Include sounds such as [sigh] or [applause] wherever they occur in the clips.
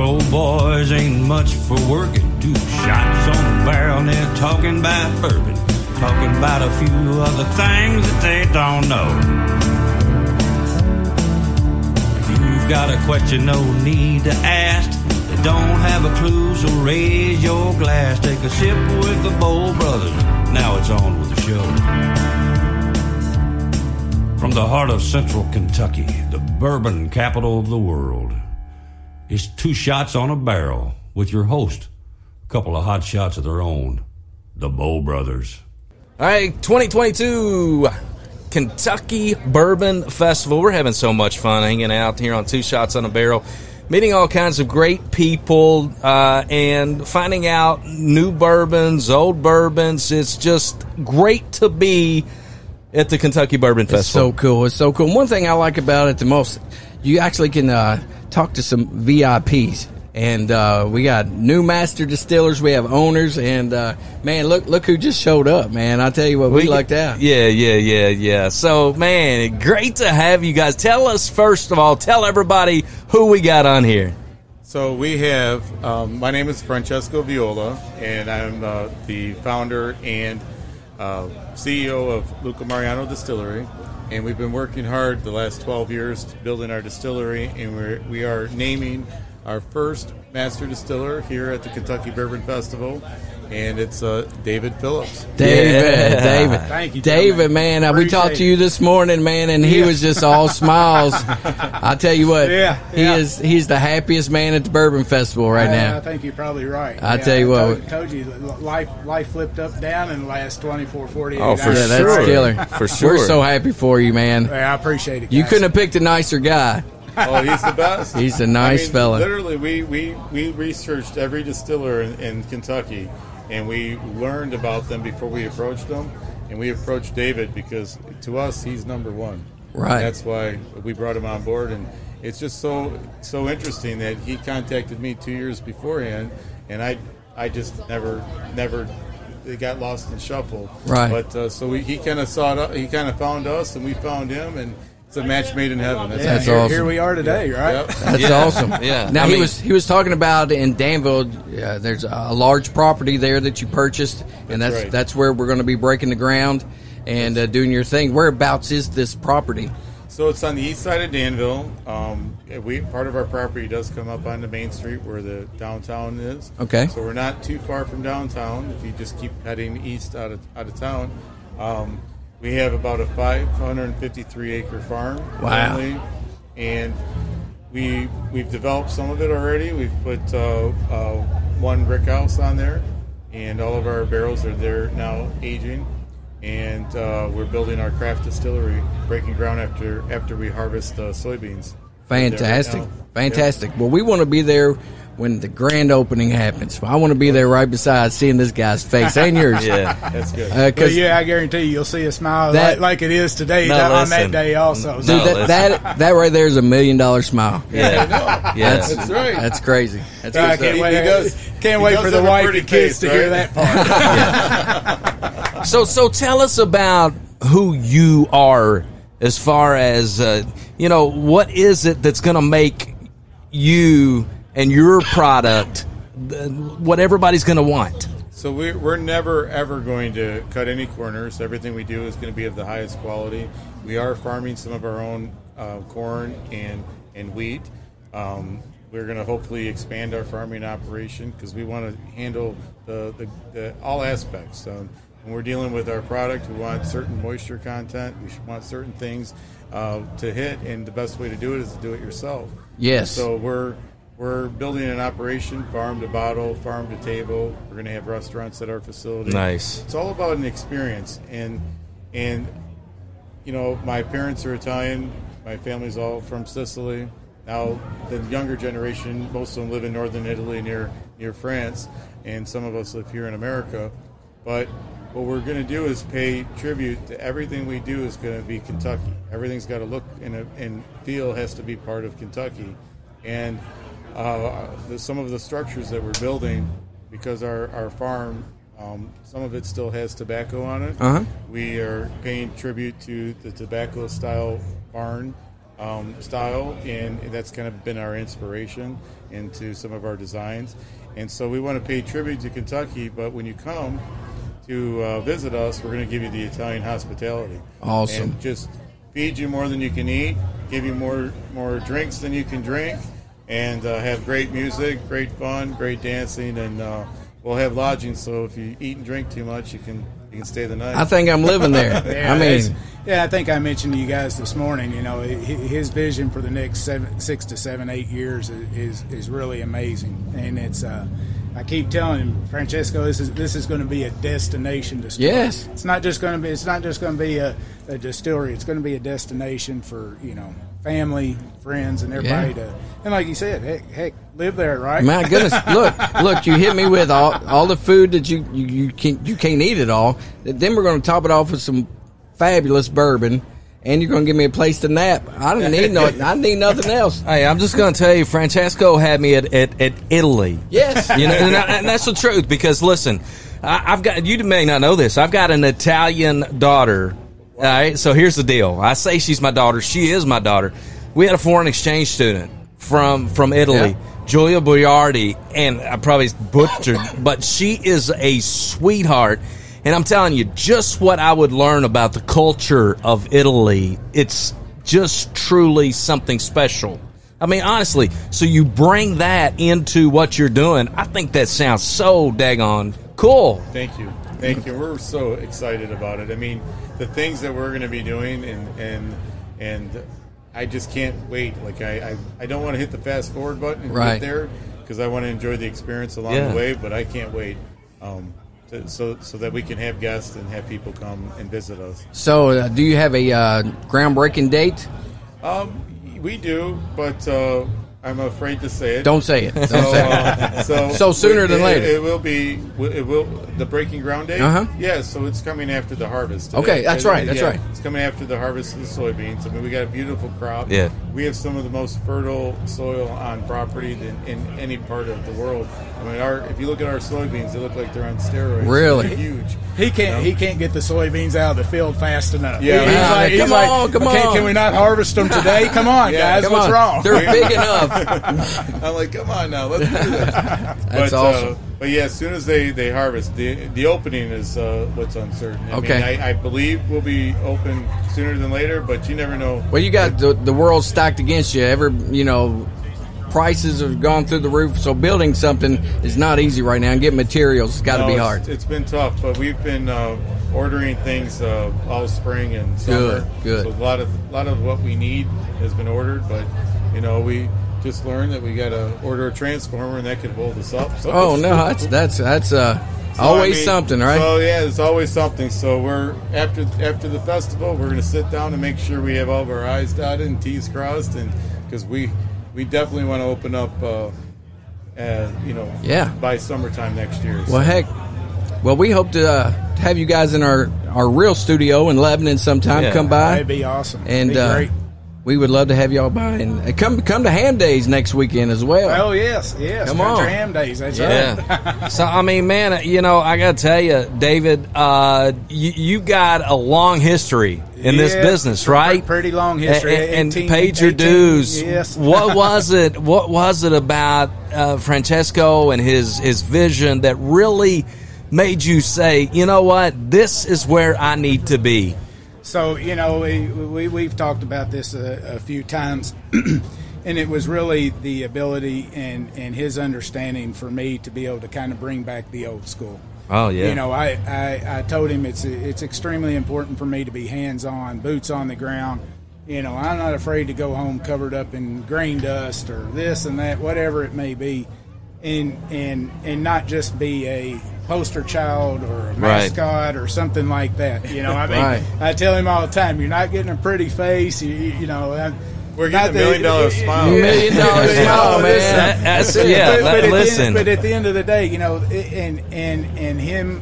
old boys ain't much for working. Two shots on a barrel they're talking about bourbon. Talking about a few other things that they don't know. If you've got a question, no need to ask. They don't have a clue, so raise your glass. Take a sip with the Bowl Brothers. Now it's on with the show. From the heart of central Kentucky, the bourbon capital of the world, it's two shots on a barrel with your host, a couple of hot shots of their own, the Bow Brothers. All right, 2022 Kentucky Bourbon Festival. We're having so much fun hanging out here on Two Shots on a Barrel, meeting all kinds of great people uh, and finding out new bourbons, old bourbons. It's just great to be at the Kentucky Bourbon It's Festival. so cool. It's so cool. And one thing I like about it the most, you actually can uh, talk to some VIPs. And uh, we got new master distillers. We have owners, and uh, man, look look who just showed up, man! I tell you what, we, lucked out. Yeah, yeah, yeah, yeah. So, man, great to have you guys. Tell us first of all, tell everybody who we got on here. So we have. Um, my name is Francesco Viola, and I'm uh, the founder and uh, CEO of Luca Mariano Distillery. And we've been working hard the last 12 years building our distillery, and we're, we are naming our first master distiller here at the Kentucky Bourbon Festival, and it's uh, David Phillips. David, Yeah. David, Thank you, David, gentlemen. man. uh, we talked to you this morning, man, and he was just all smiles. [laughs] I tell you what, Yeah, he yeah. is he's the happiest man at the Bourbon Festival right Uh, I think you're probably right. I tell you I what. told, told you, life life flipped up down in the last 24, 48 Oh, for hours. Yeah, that's Sure. killer. For sure. [laughs] We're so happy for you, man. Yeah, I appreciate it. You couldn't have picked a nicer guy. Oh, he's the best. [laughs] He's a nice I mean, fella. Literally, we, we, we researched every distiller in, in Kentucky, and we learned about them before we approached them. And we approached David because to us, he's number one. Right. That's why we brought him on board, and it's just so so interesting that he contacted me two years beforehand, and I I just never never. It got lost in shuffle, Right. But uh, so we, he kind of saw it. He kind of found us, and we found him, and it's a match made in heaven. That's Yeah, That's here, awesome. here we are today, right? Yep. That's Yeah. awesome. Yeah. Now I he was he was talking about in Danville. Uh, there's a large property there that you purchased, and that's That's that's, where we're going to be breaking the ground and uh, doing your thing. Whereabouts is this property? So it's on the east side of Danville. Um, we part of our property does come up onto Main Street where the downtown is. Okay. So we're not too far from downtown. If you just keep heading east out of out of town, um, we have about a 553 acre farm. Wow. currently, and we we've developed some of it already. We've put uh, uh, one brick house on there, and all of our barrels are there now aging. And uh, we're building our craft distillery, breaking ground after after we harvest uh, soybeans. They're right Fantastic, fantastic. Well, we want to be there when the grand opening happens. I want to be there right beside, seeing this guy's face and yours. [laughs] Yeah. That's good. Uh, But 'cause- yeah, I guarantee you, you'll see a smile That- like, like it is today No, that- on that day also. Dude, So, No, that, that that right there is a million dollar smile. Yeah. Yeah. That's That's right. That's crazy. That's I can't He- wait, he does- can't he wait for the wife and kids face, to hear that part. [laughs] So, so tell us about who you are as far as, uh, you know, what is it that's going to make you and your product what everybody's going to want? So we're, we're never ever going to cut any corners. Everything we do is going to be of the highest quality. We are farming some of our own uh, corn and and wheat. Um, we're going to hopefully expand our farming operation because we want to handle the, the, the all aspects. Um, when we're dealing with our product, we want certain moisture content. We want certain things uh, to hit, and the best way to do it is to do it yourself. Yes. So we're we're building an operation, farm to bottle, farm to table. We're going to have restaurants at our facility. Nice. It's all about an experience, and and you know, my parents are Italian. My family's all from Sicily. Now, the younger generation, most of them live in northern Italy, near near France, and some of us live here in America. But what we're going to do is pay tribute to everything we do is going to be Kentucky. Everything's got to look and, and feel has to be part of Kentucky, and uh, the, some of the structures that we're building, because our our farm, um, some of it still has tobacco on it. Uh-huh. We are paying tribute to the tobacco style barn. um, style, and that's kind of been our inspiration into some of our designs. And so we want to pay tribute to Kentucky, but when you come to uh, visit us, we're going to give you the Italian hospitality. Awesome. And just feed you more than you can eat, give you more more drinks than you can drink, and uh, have great music, great fun, great dancing, and uh, we'll have lodging. So if you eat and drink too much, you can you can stay the night. I think I'm living there. [laughs] Yeah, I mean, yeah, I think I mentioned to you guys this morning. You know, his vision for the next seven, six to seven, eight years is is, is really amazing, and it's. Uh, I keep telling him, Francesco, this is this is going to be a destination distillery. Yes. it's not just going to be. It's not just going to be a, a distillery. It's going to be a destination for you know family, friends, and everybody Yeah. to. And like you said, heck, heck live there, right? my goodness, [laughs] look, look, you hit me with all, all the food that you, you, you can't you can't eat it all. Then we're going to top it off with some fabulous bourbon, and you're going to give me a place to nap. I don't need no, [laughs] I need nothing else. Hey, I'm just going to tell you, Francesco had me at, at, at Italy. Yes. You know, and, I- and that's the truth because listen, I, I've got you may not know this. I've got an Italian daughter. All right, so here's the deal. I say she's my daughter. She is my daughter. We had a foreign exchange student from from Italy, Yeah. Julia Boyardi, and I probably butchered, [coughs] but she is a sweetheart. And I'm telling you, just what I would learn about the culture of Italy, it's just truly something special. I mean, honestly, so you bring that into what you're doing. I think that sounds so daggone cool. Thank you, thank you. We're so excited about it. I mean, the things that we're going to be doing, and and and I just can't wait. Like I, I, I don't want to hit the fast forward button and Right. get there because I want to enjoy the experience along Yeah. the way. But I can't wait. Um, to, so so that we can have guests and have people come and visit us. So, uh, do you have a uh, groundbreaking date? Um, we do, but uh, I'm afraid to say it. Don't say it. Don't So, say it. uh, so, [laughs] So sooner than it- later. It, will be. It will the breaking ground date. Uh-huh. Yeah, so it's coming after the harvest. Okay, that's right, that's right. It's coming after the harvest of the soybeans. I mean, we got a beautiful crop. Yeah. we have some of the most fertile soil on property than in any part of the world. I mean, our if you look at our soybeans, they look like they're on steroids. Really? They're huge. He can't. No. He can't get the soybeans out of the field fast enough. Yeah. he's Yeah, like, he's come like, on, come "Okay, on." Can we not harvest them today? Come on, Yeah, guys. Come What's on. wrong? They're big enough. [laughs] I'm like, come on now, let's do this. [laughs] That's but, awesome. Uh, but yeah, as soon as they, they harvest, the the opening is uh, what's uncertain. I Okay. mean, I, I believe we'll be open sooner than later, but you never know. Well, you got the, the world stacked against you. Ever, you know, prices have gone through the roof. So building something is not easy right now, and getting materials has got to No, be it's- hard. it's been tough, but we've been uh, ordering things uh, all spring and summer. Good, good. So a lot of a lot of what we need has been ordered, but you know we just learned that we got to order a transformer, and that could hold us up. So [laughs] Oh no, that's that's that's uh, So, always I mean, something, right? So yeah, it's always something. So we're after after the festival, we're going to sit down and make sure we have all of our I's dotted and T's crossed, and because we we definitely want to open up, uh, uh, you know, Yeah. by summertime next year. well, heck. Well, we hope to uh, have you guys in our, our real studio in Lebanon sometime. Yeah. Come by, That'd be awesome. and Be uh, great. We would love to have y'all by and uh, come come to Ham Days next weekend as well. Oh yes, yes. Come Country on. ham days. That's right. Yeah. [laughs] so I mean, man, you know, I got to tell you, David, uh, you, you got a long history in this business, right? pretty long history. And, and 18 paid your 18 dues. yes. [laughs] what was it? What was it about uh, Francesco and his his vision that really made you say, you know what, this is where I need to be? So you know, we, we we've talked about this a, a few times, [clears throat] and it was really the ability and and his understanding for me to be able to kind of bring back the old school. Oh yeah. You know, I, I, I told him it's it's extremely important for me to be hands on, boots on the ground. You know, I'm not afraid to go home covered up in grain dust or this and that, whatever it may be, and and and not just be a poster child or a Right. mascot or something like that. You know, I mean, Right. I tell him all the time, you're not getting a pretty face. You, you know, I'm- We're not getting a million dollar [laughs] smile. Million dollar Yeah. [laughs] smile, man. That- that's, yeah, but, let- but at listen. The end, but at the end of the day, you know, and and and him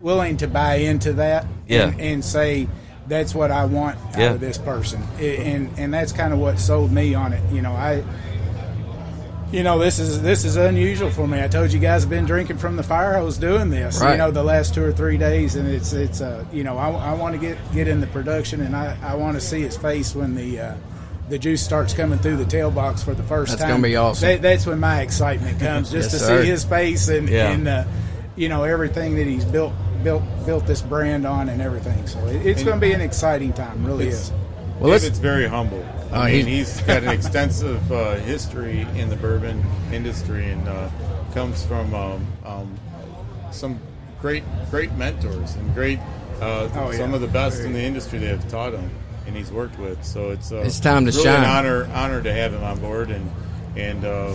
willing to buy into that, Yeah. and, and say that's what I want out of this person, I- and and that's kind of what sold me on it. You know, I you know, this is this is unusual for me. I told you guys I've been drinking from the fire hose doing this. Right. You know, the last two or three days, and it's it's uh, you know, I, I want to get get in the production, and I, I want to see his face when the. Uh, the juice starts coming through the tail box for the first That's time. That's gonna be awesome. That, that's when my excitement comes, [laughs] just Yes, to sir. see his face and, Yeah. and uh, you know everything that he's built built built this brand on and everything. So it, it's going to be an exciting time, really It's- is. Well, let's- very humble. Uh, I mean, he's- got an extensive uh, history in the bourbon industry and uh, comes from um, um, some great, great mentors and great, uh, Oh, yeah. some of the best in the industry that have taught him and he's worked with. So it's uh, It's time to really shine. an honor, honor to have him on board, and and uh,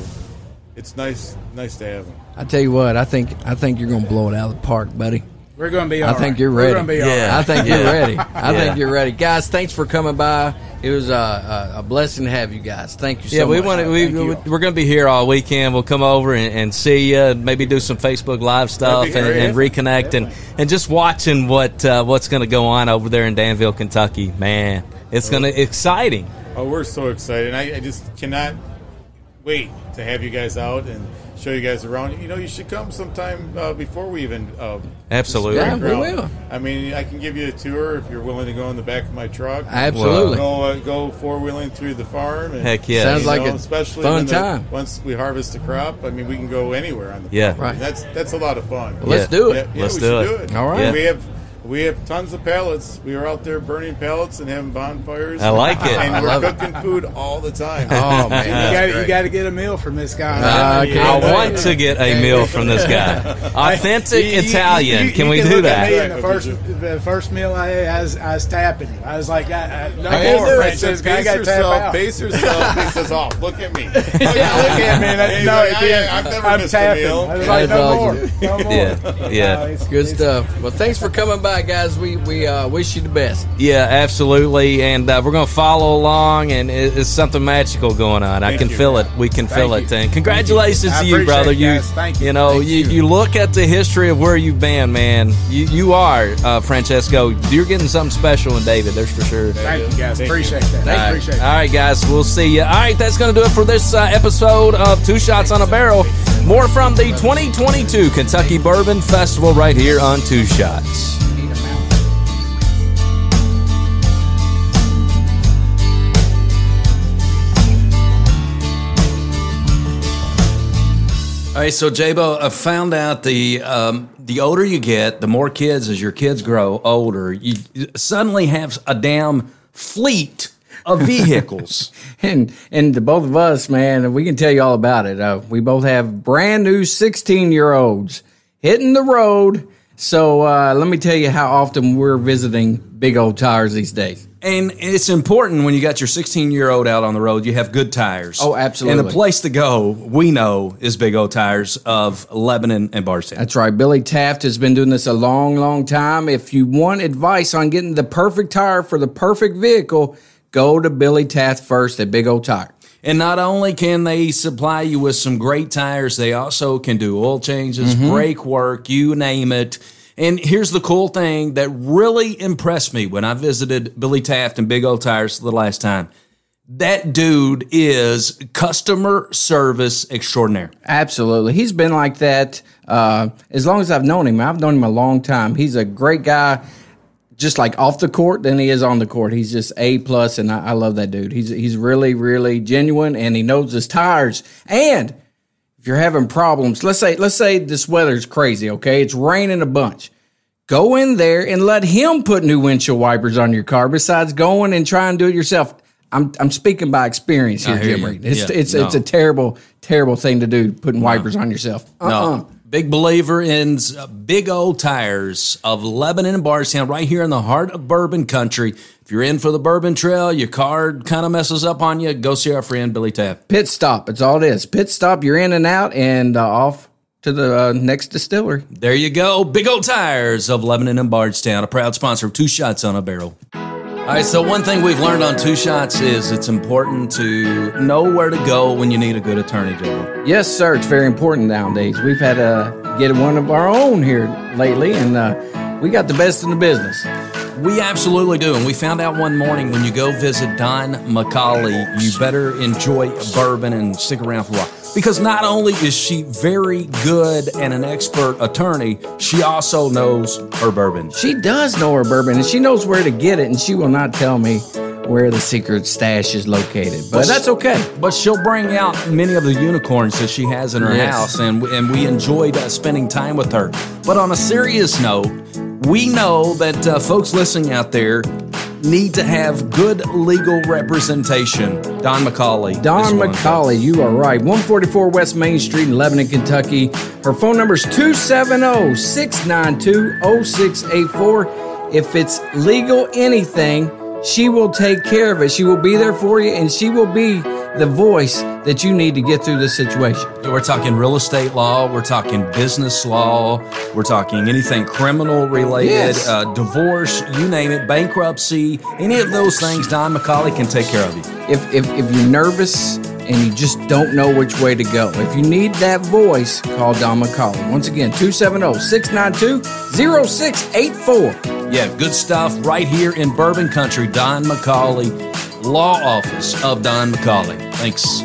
it's nice, nice to have him. I tell you what, I think I think you're going to blow it out of the park, buddy. We're going to be. I think right. you're We're ready. going to be Yeah. right. I think you're ready. I Yeah. think you're ready, guys. Thanks for coming by. It was uh, a, a blessing to have you guys. Thank you so yeah, we much. want to. We, Thank you. we're going to be here all weekend. We'll come over and, and see you. Maybe do some Facebook Live stuff and, and reconnect and, and just watching what uh, what's going to go on over there in Danville, Kentucky. Man, it's going to exciting. Oh, we're so excited! I, I just cannot wait to have you guys out and show you guys around. You know, you should come sometime uh, before we even. Uh, Absolutely. Yeah, we will. I mean, I can give you a tour if you're willing to go in the back of my truck. Absolutely. Go uh, go four wheeling through the farm. And, Heck yeah. Sounds like know, a especially fun when the- time. once we harvest the crop, I mean, we can go anywhere on the Yeah. property. Right. That's that's a lot of fun. Let's do it. Yeah, yeah, Let's we do it. do it. All right. Yeah. We have we have tons of pallets. We were out there burning pallets and having bonfires. I like it. And I we're love it. cooking food all the time. [laughs] Oh man, You got, you got to get a meal from this guy. Uh, Yeah. I want to get a meal from this guy. [laughs] Authentic You- you- Italian. you- Can you we can do look at me that? and the first, the first meal I ate, I was, I was tapping. I was like, I, I, no I more, said, Francesco. I pace tap yourself, out. pace yourself. He says, "Oh, look at me." [laughs] Look Yeah, look at me. That, no, like, I, I've never I'm missed a meal. I was like, no more. No more. Yeah, yeah. It's- Good stuff. Well, thanks for coming by, guys. We we uh, wish you the best. Yeah, absolutely. And uh, we're going to follow along, and it, it's something magical going on. I can you. feel it. We can Thank feel you. it. And congratulations I to you, brother. You, guys. Thank you. know, Thank you, you. you look at the history of where you've been, man. You you are uh, Francesco. You're getting something special in David. There's for sure. Thank you, guys. Thank you. appreciate that. All right. Appreciate All it. right, guys. We'll see you. All right, that's going to do it for this uh, episode of Two Shots on a Barrel. More from the 2022 Kentucky Bourbon Festival right here on Two Shots. All right, so Jabo, I found out the um, the older you get, the more kids as your kids grow older, you suddenly have a damn fleet of [laughs] vehicles. And and the both of us, man, we can tell you all about it. Uh, we both have brand new 16 year olds hitting the road. So uh, let me tell you how often we're visiting Big O Tires these days. And it's important when you got your 16 year old out on the road, you have good tires. Oh, absolutely. And the place to go, we know, is Big O Tires of Lebanon and Bardstown. That's right. Billy Taft has been doing this a long, long time. If you want advice on getting the perfect tire for the perfect vehicle, go to Billy Taft first at Big O Tire. And not only can they supply you with some great tires, they also can do oil changes, mm-hmm. brake work, you name it. And here's the cool thing that really impressed me when I visited Billy Taft and Big O Tires the last time. That dude is customer service extraordinaire. Absolutely. He's been like that uh, as long as I've known him. I've known him a long time. He's a great guy, just like off the court than he is on the court. He's just A plus, and I, I love that dude. He's he's really really genuine, and he knows his tires. And if you're having problems, let's say let's say this weather's crazy. Okay, it's raining a bunch. Go in there and let him put new windshield wipers on your car. Besides going and trying to do it yourself. I'm I'm speaking by experience here, Jim. Reed. It's Yeah, it's it's a terrible terrible thing to do, putting wipers on yourself. Uh-uh. No, big believer in uh, Big O Tires of Lebanon and Bardstown, right here in the heart of bourbon country. If you're in for the bourbon trail, your car kind of messes up on you, go see our friend Billy Taft. Pit stop. It's all it is. Pit stop. You're in and out, and uh, off to the uh, next distillery. There you go. Big O Tires of Lebanon and Bardstown, a proud sponsor of Two Shots on a Barrel. All right, so one thing we've learned on Two Shots is it's important to know where to go when you need a good attorney, Joe. Yes, sir. It's very important nowadays. We've had to get one of our own here lately, and uh, we got the best in the business. We absolutely do. And we found out one morning when you go visit Don McCauley, you better enjoy bourbon and stick around for a while. Because not only is she very good and an expert attorney, she also knows her bourbon. She does know her bourbon and she knows where to get it, and she will not tell me where the secret stash is located. But that's okay. But she'll bring out many of the unicorns that she has in her Yes. house, and and we enjoyed uh, spending time with her. But on a serious note, we know that uh, folks listening out there need to have good legal representation. Don McCauley. Don. McCauley, you are right. 144 West Main Street in Lebanon, Kentucky. Her phone number is 270 692 0684. If it's legal anything, she will take care of it. She will be there for you and she will be the voice that you need to get through this situation. We're talking real estate law. We're talking business law. We're talking anything criminal related, Yes. uh, divorce, you name it, bankruptcy, any of those things. Don McCauley can take care of you. If, if, if you're nervous and you just don't know which way to go, if you need that voice, call Don McCauley. Once again, 270 692 0684. Yeah, good stuff right here in Bourbon Country. Don McCauley, Law Office of Don McCauley. Thanks.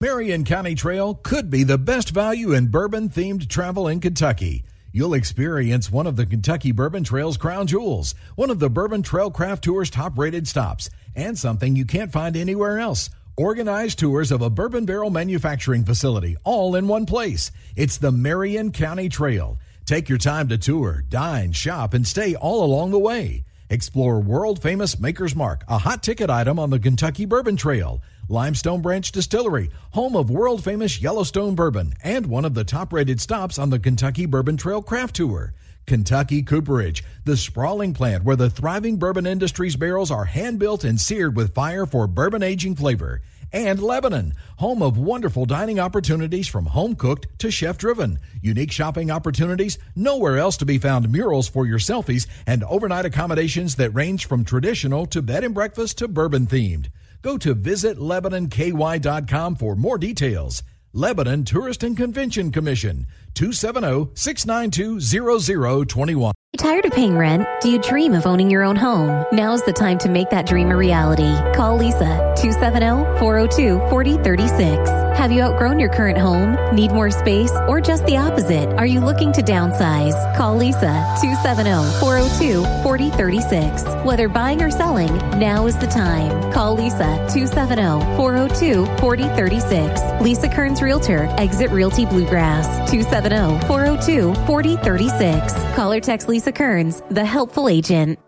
Marion County Trail could be the best value in bourbon themed travel in Kentucky. You'll experience one of the Kentucky Bourbon Trail's crown jewels, one of the Bourbon Trail Craft Tour's top rated stops, and something you can't find anywhere else. Organized tours of a bourbon barrel manufacturing facility, all in one place. It's the Marion County Trail. Take your time to tour, dine, shop, and stay all along the way. Explore world famous Maker's Mark, a hot ticket item on the Kentucky Bourbon Trail. Limestone Branch Distillery, home of world famous Yellowstone bourbon, and one of the top rated stops on the Kentucky Bourbon Trail Craft Tour. Kentucky Cooperage, the sprawling plant where the thriving bourbon industry's barrels are hand built and seared with fire for bourbon aging flavor. And Lebanon, home of wonderful dining opportunities from home cooked to chef driven. Unique shopping opportunities, nowhere else to be found murals for your selfies, and overnight accommodations that range from traditional to bed and breakfast to bourbon themed. Go to visitlebanonky.com for more details. Lebanon Tourist and Convention Commission, oh, 270 692 0021. Tired of paying rent? Do you dream of owning your own home? Now's the time to make that dream a reality. Call Lisa 270-402-4036. Have you outgrown your current home? Need more space? Or just the opposite? Are you looking to downsize? Call Lisa 270-402-4036. Whether buying or selling, now is the time. Call Lisa 270-402-4036. Lisa Kearns Realtor, Exit Realty Bluegrass 270-402-4036. Call or text Lisa Kearns, the helpful agent.